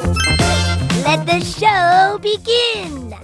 Let the show begin.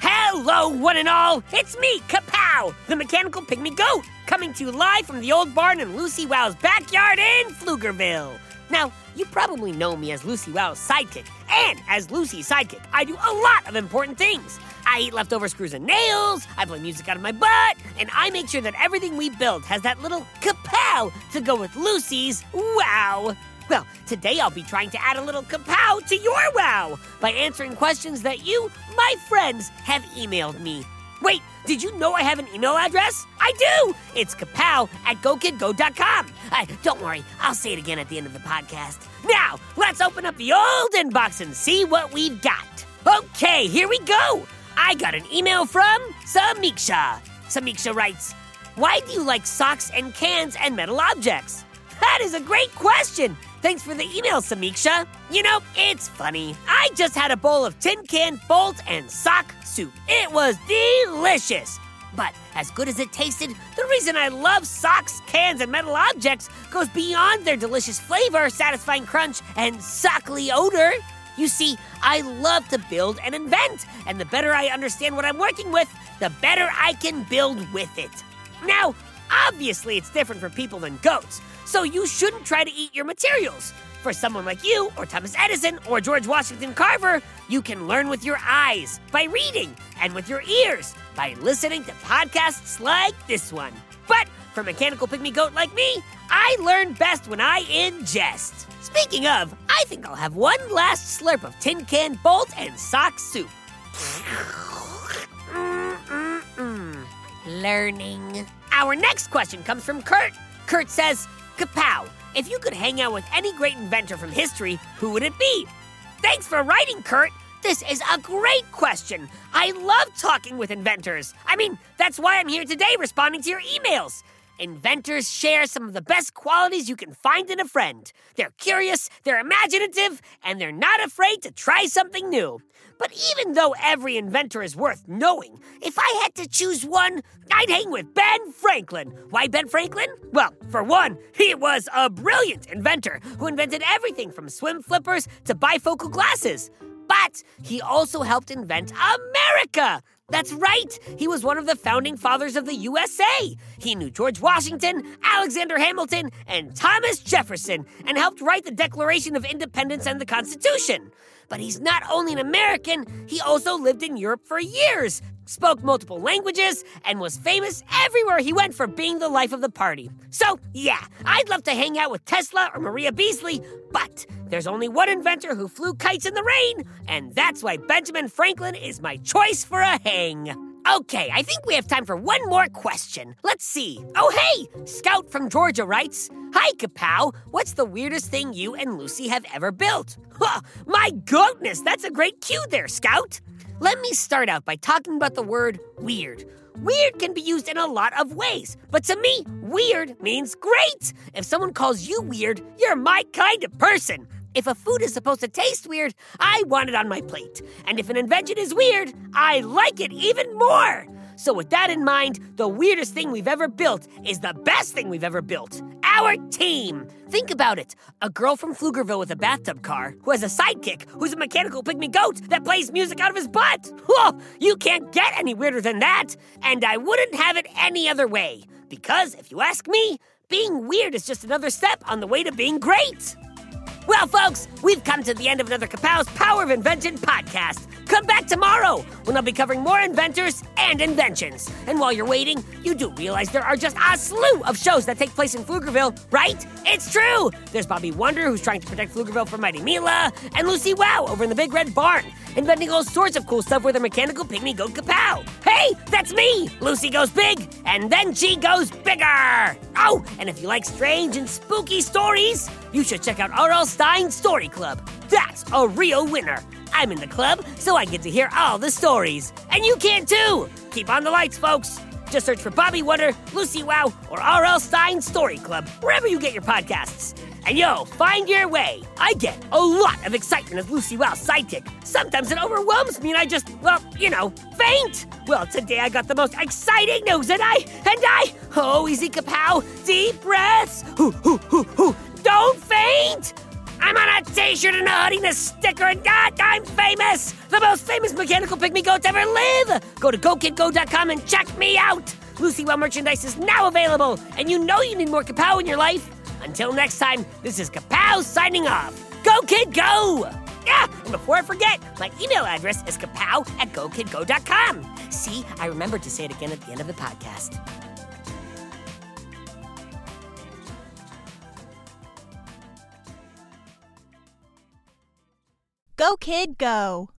Hello, one and all. It's me, Kapow, the mechanical pygmy goat, coming to you live from the old barn in Lucy Wow's backyard in Pflugerville. Now, you probably know me as Lucy Wow's sidekick, and as Lucy's sidekick, I do a lot of important things. I eat leftover screws and nails, I play music out of my butt, and I make sure that everything we build has that little kapow to go with Lucy's wow. Well, today I'll be trying to add a little kapow to your wow by answering questions that you, my friends, have emailed me. Wait, did you know I have an email address? I do! It's kapow at gokidgo.com. Uh, don't worry, I'll say it again at the end of the podcast. Now, let's open up the old inbox and see what we've got. Okay, here we go. I got an email from Samiksha. Samiksha writes, Why do you like socks and cans and metal objects? That is a great question. Thanks for the email, Samiksha. You know, it's funny. I just had a bowl of tin can bolt and sock soup. It was delicious. But as good as it tasted, the reason I love socks, cans, and metal objects goes beyond their delicious flavor, satisfying crunch, and sockly odor. You see, I love to build and invent, and the better I understand what I'm working with, the better I can build with it. Now, obviously, it's different for people than goats, so you shouldn't try to eat your materials. For someone like you, or Thomas Edison, or George Washington Carver, you can learn with your eyes, by reading, and with your ears, by listening to podcasts like this one. But for Mechanical Pygmy Goat like me, I learn best when I ingest. Speaking of, I think I'll have one last slurp of tin can bolt and sock soup. Mm-mm-mm. Learning. Our next question comes from Kurt. Kurt says, Kapow, if you could hang out with any great inventor from history, who would it be? Thanks for writing, Kurt. This is a great question. I love talking with inventors. I mean, that's why I'm here today responding to your emails. Inventors share some of the best qualities you can find in a friend. They're curious, they're imaginative, and they're not afraid to try something new. But even though every inventor is worth knowing, if I had to choose one, I'd hang with Ben Franklin. Why Ben Franklin? Well, for one, he was a brilliant inventor who invented everything from swim flippers to bifocal glasses. But he also helped invent America. That's right. He was one of the founding fathers of the USA. He knew George Washington, Alexander Hamilton, and Thomas Jefferson and helped write the Declaration of Independence and the Constitution. But he's not only an American, he also lived in Europe for years, spoke multiple languages, and was famous everywhere he went for being the life of the party. So, yeah, I'd love to hang out with Tesla or Maria Beasley, but there's only one inventor who flew kites in the rain, and that's why Benjamin Franklin is my choice for a hang. Okay, I think we have time for one more question. Let's see. Oh, hey! Scout from Georgia writes Hi, Kapow. What's the weirdest thing you and Lucy have ever built? Huh, my goodness, that's a great cue there, Scout. Let me start out by talking about the word weird. Weird can be used in a lot of ways, but to me, weird means great. If someone calls you weird, you're my kind of person. If a food is supposed to taste weird, I want it on my plate. And if an invention is weird, I like it even more. So, with that in mind, the weirdest thing we've ever built is the best thing we've ever built our team. Think about it a girl from Pflugerville with a bathtub car who has a sidekick who's a mechanical pygmy goat that plays music out of his butt. Whoa, you can't get any weirder than that. And I wouldn't have it any other way. Because, if you ask me, being weird is just another step on the way to being great. Well, folks, we've come to the end of another Kapow's Power of Invention podcast. Come back tomorrow when I'll be covering more inventors and inventions. And while you're waiting, you do realize there are just a slew of shows that take place in Pflugerville, right? It's true! There's Bobby Wonder, who's trying to protect Pflugerville from Mighty Mila, and Lucy Wow over in the Big Red Barn, inventing all sorts of cool stuff with her mechanical pygmy goat Kapow. Hey, that's me! Lucy goes big, and then she goes bigger! Oh, and if you like strange and spooky stories, you should check out R.L. Stine's Story Club. That's a real winner. I'm in the club, so I get to hear all the stories. And you can too! Keep on the lights, folks! Just search for Bobby Wonder, Lucy Wow, or R.L. Stine Story Club, wherever you get your podcasts. And yo, find your way. I get a lot of excitement as Lucy Wow's sidekick. Sometimes it overwhelms me and I just, well, you know, faint. Well, today I got the most exciting news and I, and I, oh, easy kapow, deep breaths. Hoo, hoo, hoo, hoo. Don't faint. I'm on a t-shirt and a hoodie and a sticker, and God, I'm famous! The most famous mechanical pygmy goat to ever live! Go to GoKidGo.com and check me out! Lucy Wow merchandise is now available, and you know you need more Kapow in your life. Until next time, this is Kapow signing off. Go Kid Go! Yeah, and before I forget, my email address is kapow at gokidgo.com. See, I remembered to say it again at the end of the podcast. Go, kid, go.